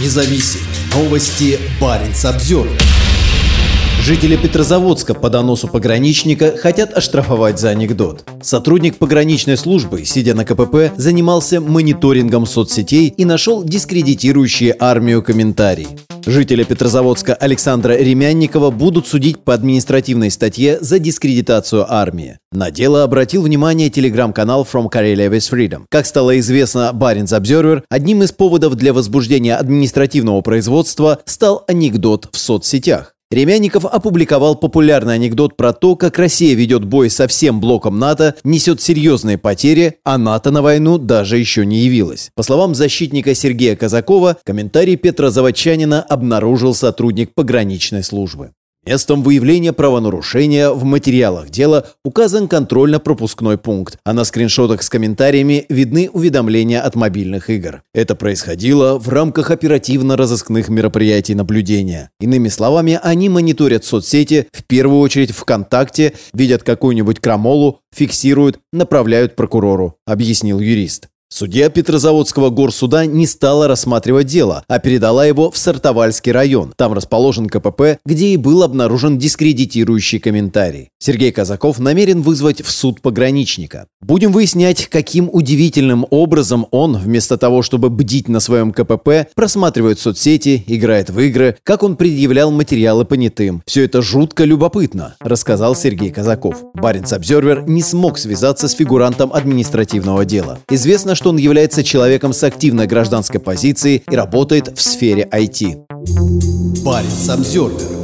независим. Новости Баренц обзор. Жители Петрозаводска по доносу пограничника хотят оштрафовать за анекдот. Сотрудник пограничной службы, сидя на КПП, занимался мониторингом соцсетей и нашел дискредитирующие армию комментарии. Жителя Петрозаводска Александра Ремянникова будут судить по административной статье за дискредитацию армии. На дело обратил внимание телеграм-канал From Karelia with Freedom. Как стало известно Баринс Observer, одним из поводов для возбуждения административного производства стал анекдот в соцсетях. Ремянников опубликовал популярный анекдот про то, как Россия ведет бой со всем блоком НАТО, несет серьезные потери, а НАТО на войну даже еще не явилась. По словам защитника Сергея Казакова, комментарий Петра Заводчанина обнаружил сотрудник пограничной службы. Местом выявления правонарушения в материалах дела указан контрольно-пропускной пункт, а на скриншотах с комментариями видны уведомления от мобильных игр. Это происходило в рамках оперативно-розыскных мероприятий наблюдения. Иными словами, они мониторят соцсети, в первую очередь ВКонтакте, видят какую-нибудь крамолу, фиксируют, направляют прокурору, объяснил юрист. Судья Петрозаводского горсуда не стала рассматривать дело, а передала его в Сартовальский район. Там расположен КПП, где и был обнаружен дискредитирующий комментарий. Сергей Казаков намерен вызвать в суд пограничника. Будем выяснять, каким удивительным образом он, вместо того, чтобы бдить на своем КПП, просматривает соцсети, играет в игры, как он предъявлял материалы понятым. Все это жутко любопытно, рассказал Сергей Казаков. Баренц Обзервер не смог связаться с фигурантом административного дела. Известно, что что он является человеком с активной гражданской позицией и работает в сфере IT. Парень Самсервер